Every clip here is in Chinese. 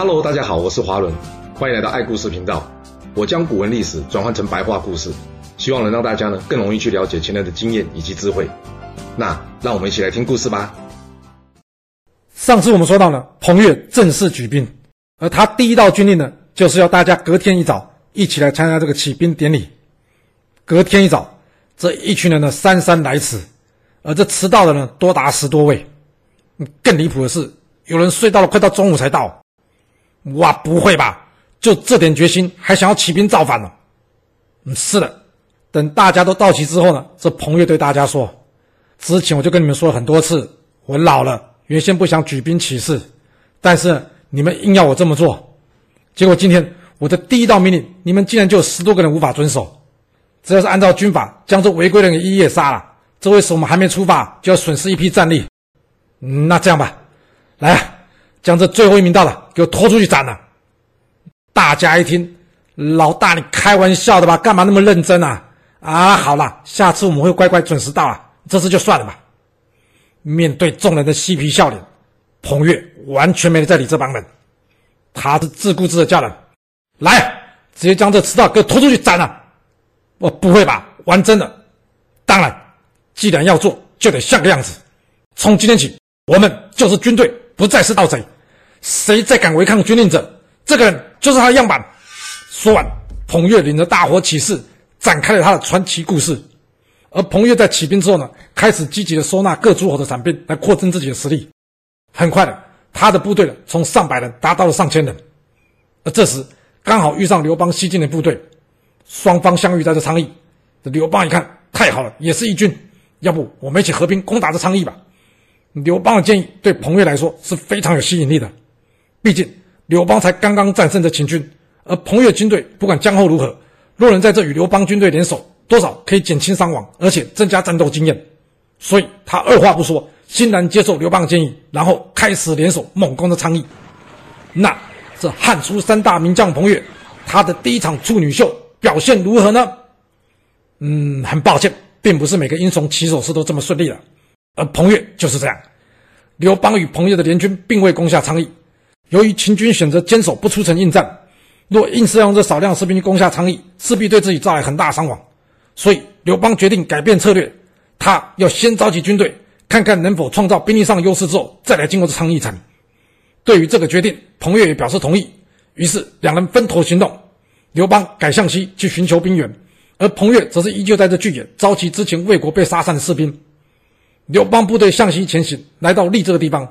Hello，大家好，我是华伦，欢迎来到爱故事频道。我将古文历史转换成白话故事，希望能让大家呢更容易去了解前人的经验以及智慧。那让我们一起来听故事吧。上次我们说到呢，彭越正式举兵，而他第一道军令呢，就是要大家隔天一早一起来参加这个起兵典礼。隔天一早，这一群人呢姗姗来迟，而这迟到的呢多达十多位。更离谱的是，有人睡到了快到中午才到。哇，不会吧？就这点决心，还想要起兵造反呢？嗯，是的。等大家都到齐之后呢，这彭越对大家说：“之前我就跟你们说了很多次，我老了。”原先不想举兵起事，但是你们硬要我这么做，结果今天我的第一道命令，你们竟然就有十多个人无法遵守。只要是按照军法将这违规的人一一杀了，这会使我们还没出发就要损失一批战力。嗯，那这样吧，来，将这最后一名到了给我拖出去斩了。大家一听，老大你开玩笑的吧？干嘛那么认真啊？啊，好了，下次我们会乖乖准时到啊，这次就算了吧。面对众人的嬉皮笑脸，彭越完全没在理这帮人。他是自顾自的叫人：“来，直接将这迟到给我拖出去斩了！”我不会吧？玩真的？当然，既然要做，就得像个样子。从今天起，我们就是军队，不再是盗贼。谁再敢违抗军令者，这个人就是他的样板。说完，彭越领着大伙起事，展开了他的传奇故事。而彭越在起兵之后呢，开始积极的收纳各诸侯的散兵，来扩增自己的实力。很快的，他的部队呢，从上百人达到了上千人。而这时，刚好遇上刘邦西进的部队，双方相遇在这昌邑。这刘邦一看，太好了，也是一军，要不我们一起合兵攻打这昌邑吧？刘邦的建议对彭越来说是非常有吸引力的。毕竟刘邦才刚刚战胜这秦军，而彭越军队不管将后如何，若能在这与刘邦军队联手。多少可以减轻伤亡，而且增加战斗经验，所以他二话不说，欣然接受刘邦的建议，然后开始联手猛攻的昌邑。那这汉初三大名将彭越，他的第一场处女秀表现如何呢？嗯，很抱歉，并不是每个英雄起手式都这么顺利的，而彭越就是这样。刘邦与彭越的联军并未攻下昌邑，由于秦军选择坚守不出城应战，若硬是要用这少量士兵攻下昌邑，势必对自己造来很大伤亡。所以刘邦决定改变策略，他要先召集军队，看看能否创造兵力上的优势之后，再来经过这昌邑城。对于这个决定，彭越也表示同意。于是两人分头行动，刘邦改向西去寻求兵源，而彭越则是依旧在这巨野召集之前魏国被杀散的士兵。刘邦部队向西前行，来到利这个地方，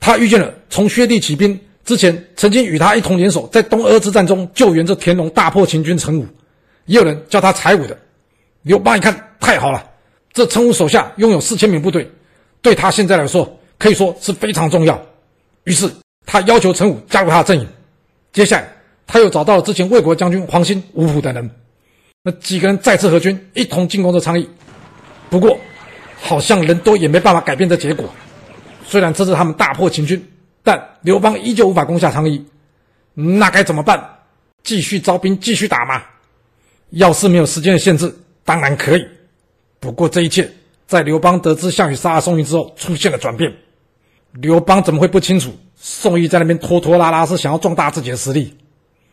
他遇见了从薛地起兵之前曾经与他一同联手在东阿之战中救援这田荣大破秦军陈武，也有人叫他柴武的。刘邦一看，太好了，这陈武手下拥有四千名部队，对他现在来说可以说是非常重要。于是他要求陈武加入他的阵营。接下来，他又找到了之前魏国将军黄兴、吴普等人，那几个人再次合军，一同进攻这昌邑。不过，好像人多也没办法改变这结果。虽然这次他们大破秦军，但刘邦依旧无法攻下昌邑。那该怎么办？继续招兵，继续打吗？要是没有时间的限制。当然可以，不过这一切在刘邦得知项羽杀了宋义之后出现了转变。刘邦怎么会不清楚宋义在那边拖拖拉拉是想要壮大自己的实力？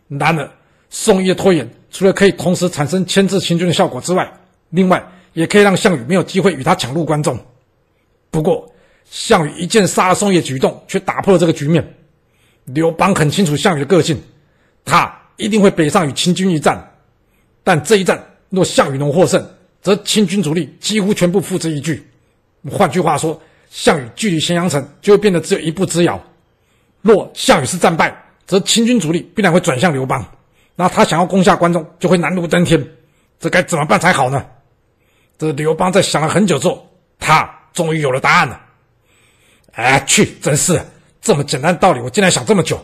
然而，宋义的拖延除了可以同时产生牵制秦军的效果之外，另外也可以让项羽没有机会与他抢入关中。不过，项羽一剑杀了宋义举动却打破了这个局面。刘邦很清楚项羽的个性，他一定会北上与秦军一战，但这一战。若项羽能获胜，则秦军主力几乎全部付之一炬。换句话说，项羽距离咸阳城就会变得只有一步之遥。若项羽是战败，则秦军主力必然会转向刘邦，那他想要攻下关中就会难如登天。这该怎么办才好呢？这刘邦在想了很久之后，他终于有了答案了。哎，去，真是这么简单的道理，我竟然想这么久。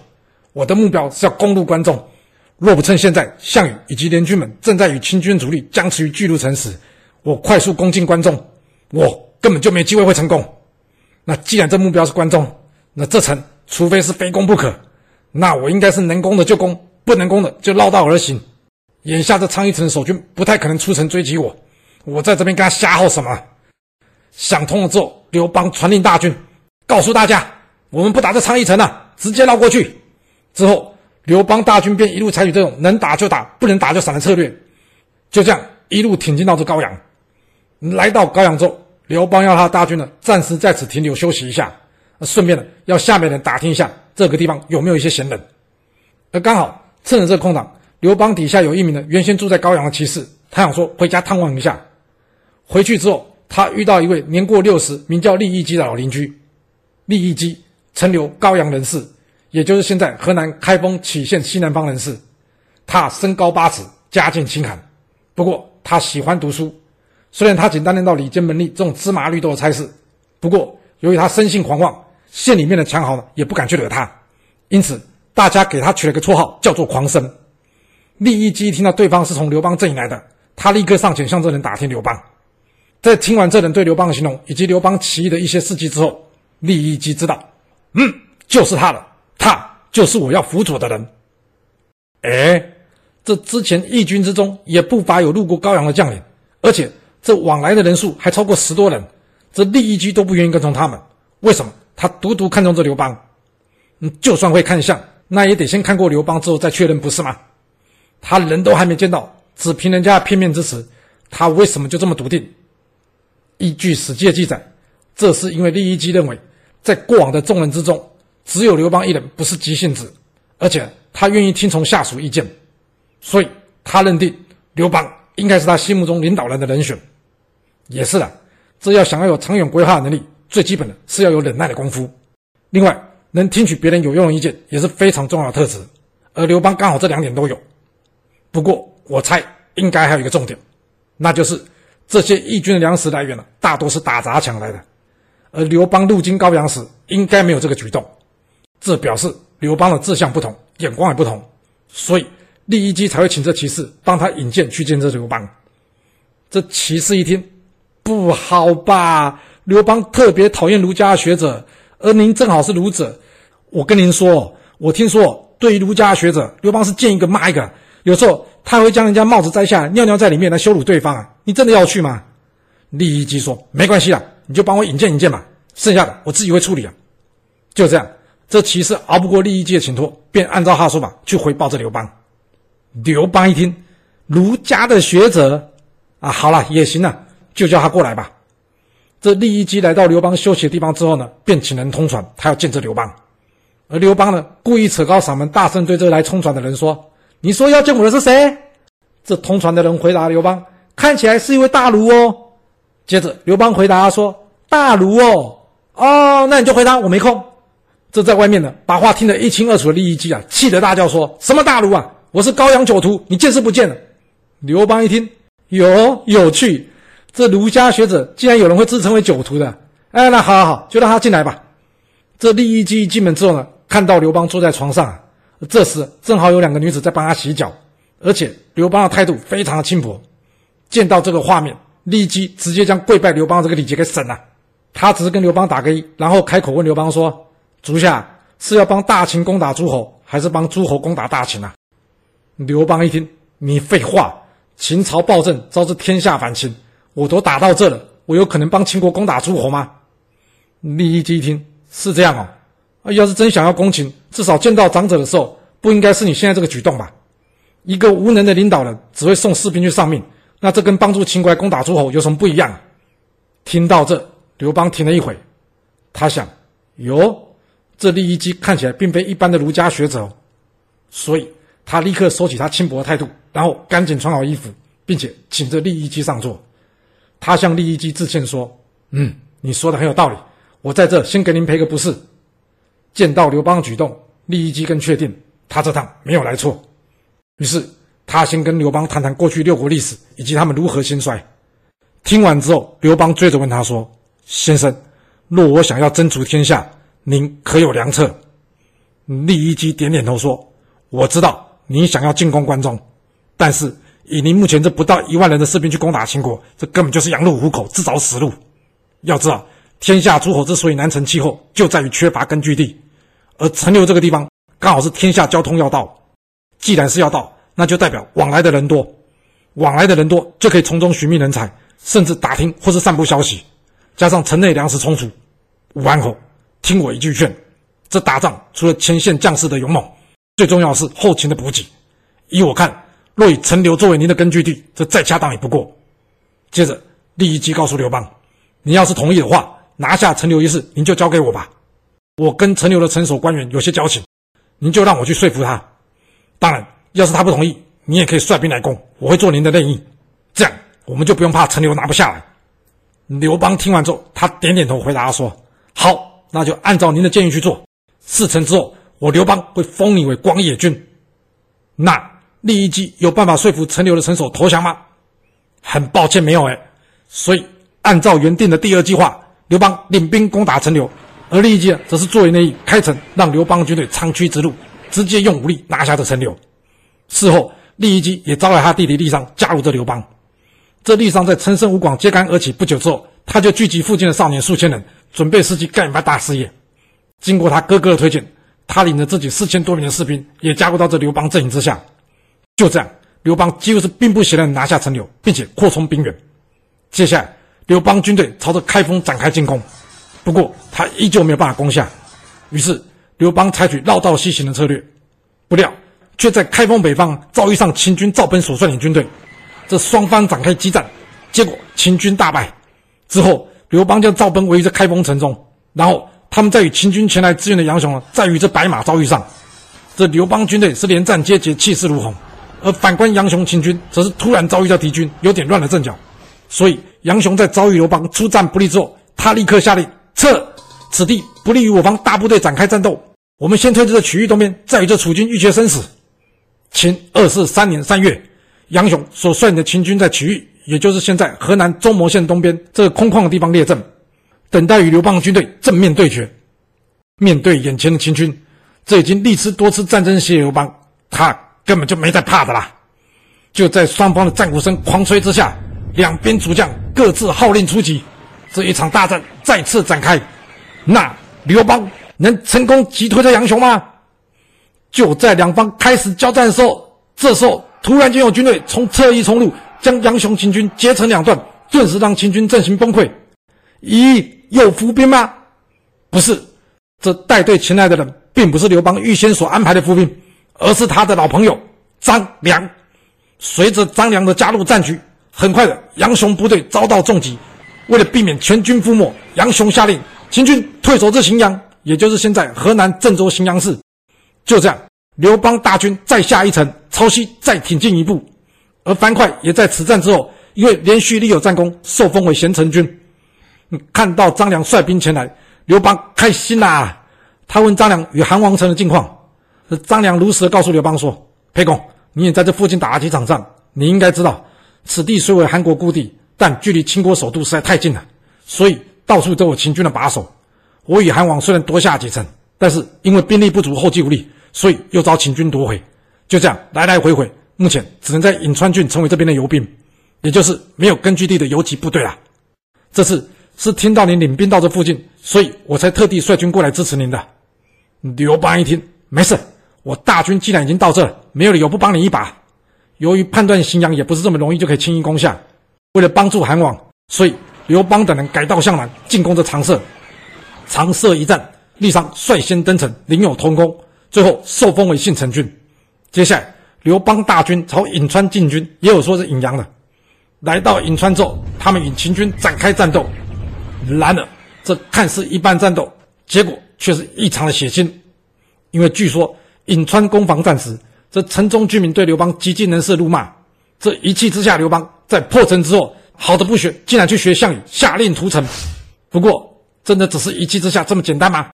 我的目标是要攻入关中。若不趁现在项羽以及联军们正在与秦军主力僵持于巨鹿城时，我快速攻进关中，我根本就没机会会成功。那既然这目标是关中，那这城除非是非攻不可，那我应该是能攻的就攻，不能攻的就绕道而行。眼下这昌邑城的守军不太可能出城追击我，我在这边跟他瞎耗什么？想通了之后，刘邦传令大军，告诉大家：我们不打这昌邑城了，直接绕过去。之后，刘邦大军便一路采取这种能打就打，不能打就闪的策略，就这样一路挺进到这高阳。来到高阳之后，刘邦要他大军呢暂时在此停留休息一下，顺便呢要下面人打听一下这个地方有没有一些闲人。而刚好趁着这个空档，刘邦底下有一名呢原先住在高阳的骑士，他想说回家探望一下。回去之后，他遇到一位年过六十、名叫利益基的老邻居。利益基，陈留高阳人士，也就是现在河南开封杞县西南方人士。他身高八尺，家境清寒，不过他喜欢读书。虽然他仅担任到里监门吏这种芝麻绿豆的差事，不过由于他生性狂妄，县里面的强豪呢也不敢去惹他，因此大家给他取了个绰号，叫做“狂生”。利益基听到对方是从刘邦阵营来的，他立刻上前向这人打听刘邦。在听完这人对刘邦的形容以及刘邦起义的一些事迹之后，利益基知道，嗯，就是他了，他就是我要辅佐的人。哎，这之前义军之中也不乏有路过高阳的将领，而且这往来的人数还超过十多人，这利益基都不愿意跟从他们，为什么？他独独看中这刘邦。嗯，就算会看相，那也得先看过刘邦之后再确认，不是吗？他人都还没见到，只凭人家片面之词，他为什么就这么笃定？依据史记的记载，这是因为利益基认为，在过往的众人之中，只有刘邦一人不是急性子，而且他愿意听从下属意见，所以他认定刘邦应该是他心目中领导人的人选。也是的，这要想要有长远规划能力，最基本的是要有忍耐的功夫。另外，能听取别人有用的意见也是非常重要的特质，而刘邦刚好这两点都有。不过，我猜应该还有一个重点，那就是。这些义军的粮食来源呢，大多是打砸抢来的，而刘邦路经高阳时，应该没有这个举动，这表示刘邦的志向不同，眼光也不同，所以利益基才会请这骑士帮他引荐去见这刘邦。这骑士一听，不好吧？刘邦特别讨厌儒家学者，而您正好是儒者，我跟您说，我听说对于儒家学者，刘邦是见一个骂一个。有时候他会将人家帽子摘下来，尿尿在里面来羞辱对方啊！你真的要去吗？利益基说：“没关系啦，你就帮我引荐引荐吧，剩下的我自己会处理啊。”就这样，这骑士熬不过利益基的请托，便按照他说法去回报这刘邦。刘邦一听，儒家的学者啊，好了也行了，就叫他过来吧。这利益基来到刘邦休息的地方之后呢，便请人通传，他要见这刘邦。而刘邦呢，故意扯高嗓门，大声对这来通传的人说。你说要见我的是谁？这通传的人回答刘邦：“看起来是一位大儒哦。”接着刘邦回答说：“大儒哦，哦，那你就回答我没空。”这在外面呢，把话听得一清二楚的利益基啊，气得大叫说：“什么大儒啊？我是高阳酒徒，你见是不见了？”刘邦一听，有有趣，这儒家学者竟然有人会自称为酒徒的。哎，那好好好，就让他进来吧。这利益基一进门之后呢，看到刘邦坐在床上。这时正好有两个女子在帮他洗脚，而且刘邦的态度非常的轻薄。见到这个画面，立即直接将跪拜刘邦这个礼节给省了。他只是跟刘邦打个揖，然后开口问刘邦说：“足下是要帮大秦攻打诸侯，还是帮诸侯攻打大秦啊？”刘邦一听，你废话，秦朝暴政，招致天下反秦，我都打到这了，我有可能帮秦国攻打诸侯吗？利益基一听，是这样哦。要是真想要攻秦，至少见到长者的时候，不应该是你现在这个举动吧？一个无能的领导人，只会送士兵去丧命，那这跟帮助秦国攻打诸侯有什么不一样？听到这，刘邦停了一会，他想：哟，这利益基看起来并非一般的儒家学者哦，所以他立刻收起他轻薄的态度，然后赶紧穿好衣服，并且请这利益基上座。他向利益基致歉说：“嗯，你说的很有道理，我在这先给您赔个不是。”见到刘邦的举动，利益基更确定他这趟没有来错。于是他先跟刘邦谈谈过去六国历史以及他们如何兴衰。听完之后，刘邦追着问他说：“先生，若我想要争除天下，您可有良策？”利益基点点头说：“我知道你想要进攻关中，但是以您目前这不到一万人的士兵去攻打秦国，这根本就是羊入虎口，自找死路。要知道，天下诸侯之所以难成气候，就在于缺乏根据地。”而陈留这个地方刚好是天下交通要道，既然是要道，那就代表往来的人多，往来的人多就可以从中寻觅人才，甚至打听或是散布消息。加上城内粮食充足，武安侯，听我一句劝，这打仗除了前线将士的勇猛，最重要是后勤的补给。依我看，若以陈留作为您的根据地，这再恰当也不过。接着，利益姬告诉刘邦：“你要是同意的话，拿下陈留一事，您就交给我吧。我跟陈留的城守官员有些交情，您就让我去说服他。当然，要是他不同意，你也可以率兵来攻，我会做您的内应。这样，我们就不用怕陈留拿不下来。”刘邦听完之后，他点点头，回答说：“好，那就按照您的建议去做。事成之后，我刘邦会封你为广野君。”那利益姬有办法说服陈留的城守投降吗？很抱歉，没有哎。所以按照原定的第二计划，刘邦领兵攻打陈留，而利益姬则是作为内应开城，让刘邦军队长驱直入，直接用武力拿下这陈留。事后，利益姬也招来他弟弟酈商加入这刘邦。这酈商在陈胜吴广揭竿而起不久之后，他就聚集附近的少年数千人，准备伺机干一番大事业。经过他哥哥的推荐，他领着自己四千多名的士兵，也加入到这刘邦阵营之下。就这样，刘邦几乎是兵不血刃拿下陈留，并且扩充兵源。接下来，刘邦军队朝着开封展开进攻，不过他依旧没有办法攻下。于是，刘邦采取绕道西行的策略，不料却在开封北方遭遇上秦军赵本所率领军队。这双方展开激战，结果秦军大败。之后，刘邦将赵本围于开封城中，然后他们再与秦军前来支援的杨雄在与这白马遭遇上。这刘邦军队是连战皆捷，气势如虹；而反观杨雄秦军，则是突然遭遇到敌军，有点乱了阵脚。所以杨雄在遭遇刘邦出战不利之后，他立刻下令撤，此地不利于我方大部队展开战斗。我们先退至这曲域东边，再与这楚军欲决生死。秦二四三年三月。杨雄所率领的秦军在曲域，也就是现在河南中牟县东边这个空旷的地方列阵，等待与刘邦的军队正面对决。面对眼前的秦军，这已经历次多次战争血刘邦，他根本就没在怕的啦。就在双方的战鼓声狂吹之下，两边主将各自号令出击，这一场大战再次展开。那刘邦能成功击退这杨雄吗？就在两方开始交战的时候，这时候。突然间有军队从侧翼冲入，将杨雄秦军截成两段，顿时让秦军阵型崩溃。咦，有伏兵吗？不是，这带队前来的人并不是刘邦预先所安排的伏兵，而是他的老朋友张良。随着张良的加入战局，很快的杨雄部队遭到重击。为了避免全军覆没，杨雄下令秦军退守至荥阳，也就是现在河南郑州荥阳市。就这样。刘邦大军再下一城，朝西再挺进一步，而樊哙也在此战之后，因为连续立有战功，受封为咸城君。看到张良率兵前来，刘邦开心啦、他问张良与韩王城的近况，张良如实的告诉刘邦说：“沛公，你也在这附近打了几场仗，你应该知道，此地虽为韩国故地，但距离秦国首都实在太近了，所以到处都有秦军的把守。我与韩王虽然夺下几城，但是因为兵力不足，后继无力。”所以又遭秦军夺回，就这样来来回回，目前只能在颍川郡成为这边的游兵，也就是没有根据地的游击部队了。这次是听到您领兵到这附近，所以我才特地率军过来支持您的。刘邦一听，没事，我大军既然已经到这，没有理由不帮你一把。由于判断荥阳也不是这么容易就可以轻易攻下，为了帮助韩王，所以刘邦等人改道向南进攻这长社。长社一战，酈商率先登城，领有头功。最后受封为信成君。接下来，刘邦大军朝颍川进军，也有说是颍阳的。来到颍川之后，他们与秦军展开战斗。然而，这看似一般战斗，结果却是异常的血腥。因为据说颍川攻防战时，这城中居民对刘邦极尽人事辱骂。这一气之下，刘邦在破城之后，好的不学，竟然去学项羽，下令屠城。不过，真的只是一气之下这么简单吗？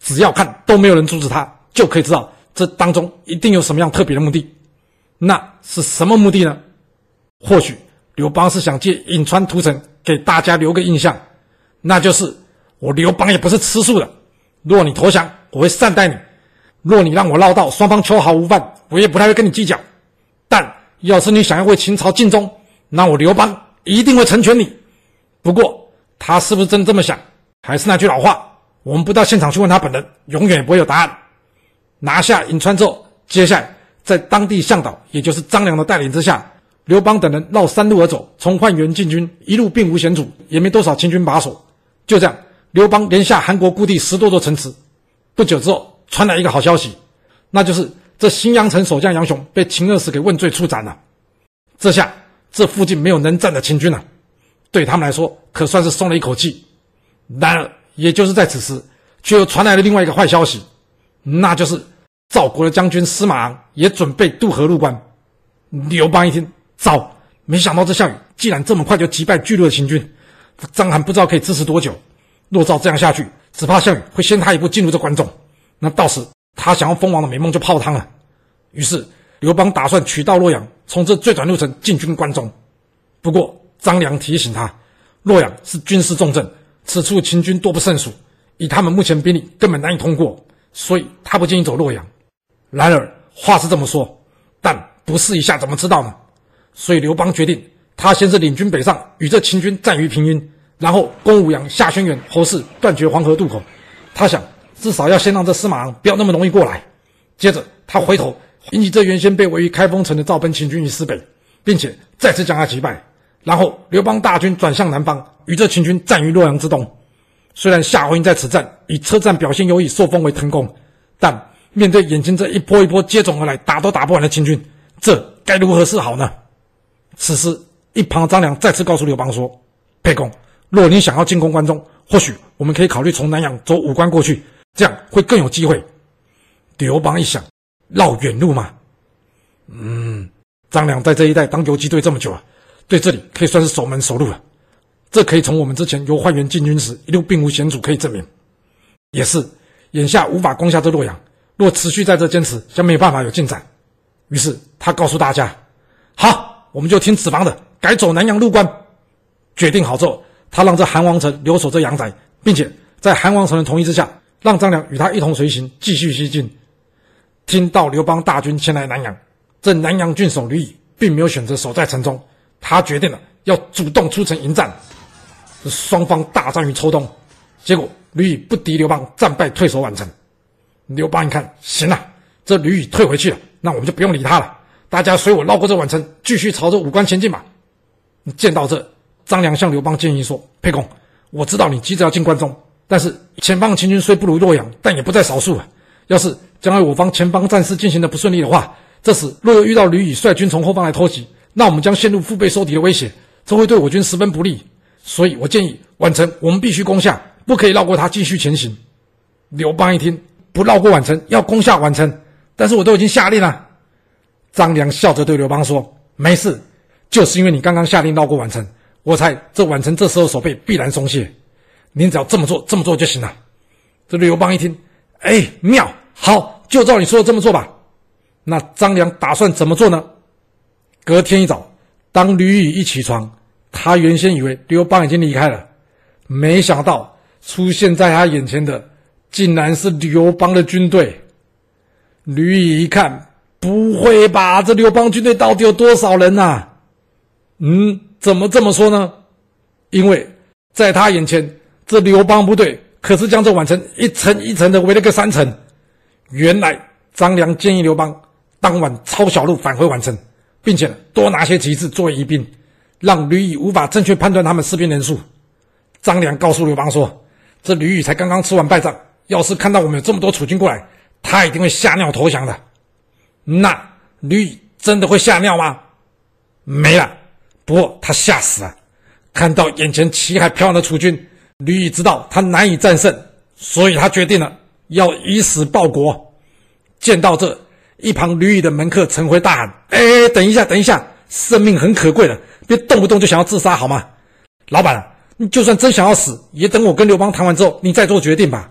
只要看都没有人阻止他。就可以知道这当中一定有什么样特别的目的，那是什么目的呢？或许刘邦是想借颍川屠城给大家留个印象，那就是我刘邦也不是吃素的。若你投降，我会善待你；若你让我绕道，双方秋毫无犯，我也不太会跟你计较。但要是你想要为秦朝尽忠，那我刘邦一定会成全你。不过他是不是真这么想？还是那句老话，我们不到现场去问他本人，永远也不会有答案。拿下颍川之后，接下来在当地向导，也就是张良的带领之下，刘邦等人绕山路而走，从换元进军，一路并无险阻，也没多少秦军把守。就这样，刘邦连下韩国故地十多座城池。不久之后，传来一个好消息：那就是这新阳城守将杨雄被秦二世给问罪处斩了。这下这附近没有能战的秦军了，对他们来说可算是松了一口气。然而，也就是在此时，却又传来了另外一个坏消息，那就是赵国的将军司马昂也准备渡河入关。刘邦一听，糟，没想到这项羽竟然这么快就击败巨鹿的秦军，章邯不知道可以支持多久。若照这样下去，只怕项羽会先他一步进入这关中，那到时他想要封王的美梦就泡汤了。于是刘邦打算取道洛阳，从这最短路程进军关中。不过张良提醒他，洛阳是军事重镇，此处秦军多不胜数。以他们目前兵力，根本难以通过，所以他不建议走洛阳。然而话是这么说，但不试一下怎么知道呢？所以刘邦决定，他先是领军北上，与这秦军战于平阴，然后攻武阳、下轩辕、侯氏，断绝黄河渡口。他想，至少要先让这司马昂不要那么容易过来。接着他回头引起这原先被围于开封城的赵奔秦军于师北，并且再次将他击败。然后刘邦大军转向南方，与这秦军战于洛阳之东。虽然夏侯婴在此战以车战表现优异，受封为腾公，但面对眼前这一波一波接踵而来、打都打不完的秦军，这该如何是好呢？此时，一旁的张良再次告诉刘邦说：“沛公，若你想要进攻关中，或许我们可以考虑从南阳走武关过去，这样会更有机会。”刘邦一想，绕远路嘛，嗯，张良在这一带当游击队这么久了，对这里可以算是熟门熟路了。这可以从我们之前由淮原进军时一路并无险阻可以证明，也是眼下无法攻下这洛阳，若持续在这坚持，将没有办法有进展。于是他告诉大家：“好，我们就听子房的，改走南阳入关。”决定好之后，他让这韩王城留守这阳宅，并且在韩王城的同意之下，让张良与他一同随行，继续西进。听到刘邦大军前来南阳，这南阳郡守吕弋并没有选择守在城中，他决定了要主动出城迎战。双方大战于秋冬，结果吕弋不敌刘邦，战败退守宛城。刘邦一看，行了，这吕弋退回去了，那我们就不用理他了。大家随我绕过这宛城，继续朝着武关前进吧。见到这，张良向刘邦建议说：“沛公，我知道你急着要进关中，但是前方秦军虽不如洛阳，但也不在少数啊。要是将来我方前方战事进行的不顺利的话，这时若又遇到吕弋率军从后方来偷袭，那我们将陷入腹背受敌的危险，这会对我军十分不利。”所以我建议宛城，我们必须攻下，不可以绕过他继续前行。刘邦一听，不绕过宛城，要攻下宛城，但是我都已经下令了。张良笑着对刘邦说：“没事，就是因为你刚刚下令绕过宛城，我猜这宛城这时候守备必然松懈。您只要这么做，这么做就行了。”这刘邦一听，哎，妙，好，就照你说的这么做吧。那张良打算怎么做呢？隔天一早，当吕弋一起床。他原先以为刘邦已经离开了，没想到出现在他眼前的竟然是刘邦的军队。吕弋一看，不会吧？这刘邦军队到底有多少人呐？嗯，怎么这么说呢？因为在他眼前，这刘邦部队可是将这宛城一层一层的围了个三层。原来张良建议刘邦当晚抄小路返回宛城，并且多拿些旗帜作为疑兵。让吕弋无法正确判断他们士兵人数。张良告诉刘邦说：“这吕弋才刚刚吃完败仗，要是看到我们有这么多楚军过来，他一定会吓尿投降的。”那吕弋真的会吓尿吗？没了。不过他吓死了，看到眼前旗海飘扬的楚军，吕弋知道他难以战胜，所以他决定了要以死报国。见到这一旁，吕弋的门客陈辉大喊：“哎，等一下，等一下，生命很可贵的。”别动不动就想要自杀好吗？老板，你就算真想要死，也等我跟刘邦谈完之后，你再做决定吧。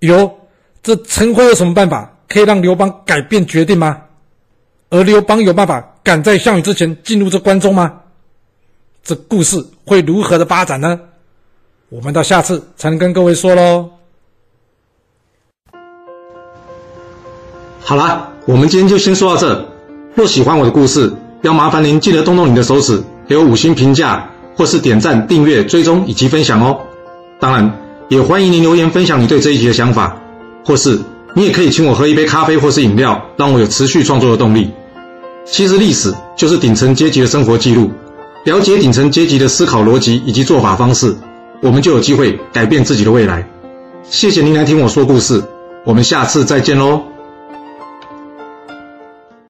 哟，这陈辉有什么办法可以让刘邦改变决定吗？而刘邦有办法赶在项羽之前进入这关中吗？这故事会如何的发展呢？我们到下次才能跟各位说喽。好了，我们今天就先说到这。若喜欢我的故事，要麻烦您记得动动你的手指，给我五星评价，或是点赞、订阅、追踪以及分享哦。当然，也欢迎您留言分享你对这一集的想法，或是你也可以请我喝一杯咖啡或是饮料，让我有持续创作的动力。其实历史就是顶层阶级的生活记录，了解顶层阶级的思考逻辑以及做法方式，我们就有机会改变自己的未来。谢谢您来听我说故事，我们下次再见喽。